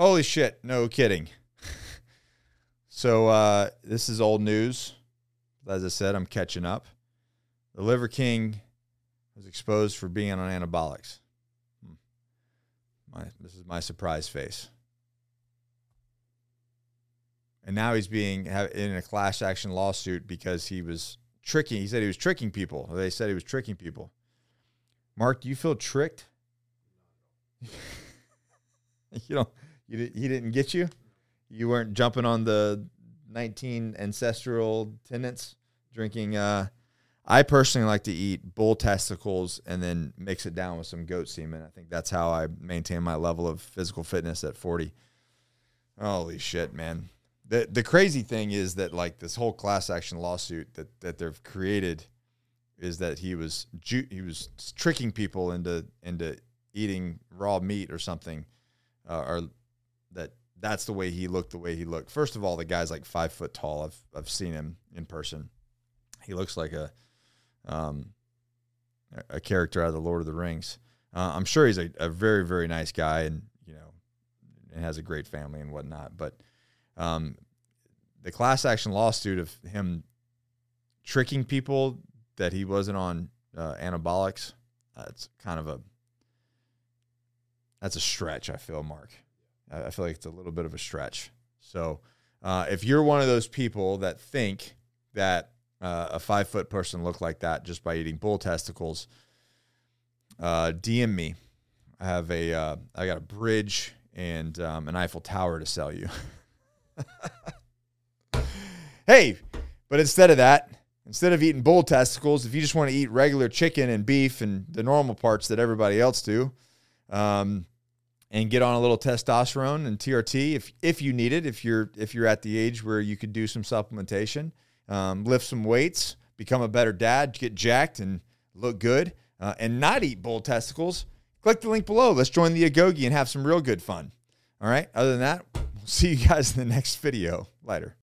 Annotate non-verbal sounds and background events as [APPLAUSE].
Holy shit! No kidding. [LAUGHS] so uh, this is old news. As I said, I'm catching up. The Liver King was exposed for being on anabolics. Hmm. My, this is my surprise face. And now he's being in a class action lawsuit because he was tricking. He said he was tricking people. They said he was tricking people. Mark, do you feel tricked? [LAUGHS] you know, you, he didn't get you. You weren't jumping on the 19 ancestral tenants, drinking. Uh, I personally like to eat bull testicles and then mix it down with some goat semen. I think that's how I maintain my level of physical fitness at 40. Holy shit, man the the crazy thing is that like this whole class action lawsuit that that they've created is that he was ju- he was tricking people into into eating raw meat or something, uh, or that that's the way he looked the way he looked. First of all, the guy's like five foot tall. I've I've seen him in person. He looks like a um a character out of the Lord of the Rings. Uh, I'm sure he's a, a very very nice guy and you know and has a great family and whatnot, but um, the class action lawsuit of him tricking people that he wasn't on uh, anabolics, that's kind of a that's a stretch. I feel, Mark. I, feel like it's a little bit of a stretch. So, uh, if you're one of those people that think that uh, a five foot person looked like that just by eating bull testicles, uh, DM me. I have a uh, I got a bridge and um, an Eiffel Tower to sell you. [LAUGHS] hey, but instead of that, instead of eating bull testicles, if you just want to eat regular chicken and beef and the normal parts that everybody else do, um, and get on a little testosterone and TRT if if you need it, if you're if you're at the age where you could do some supplementation, um, lift some weights, become a better dad, get jacked and look good, uh, and not eat bull testicles. Click the link below. Let's join the Agoge and have some real good fun. All right. Other than that, we'll [LAUGHS] See you guys in the next video. Later.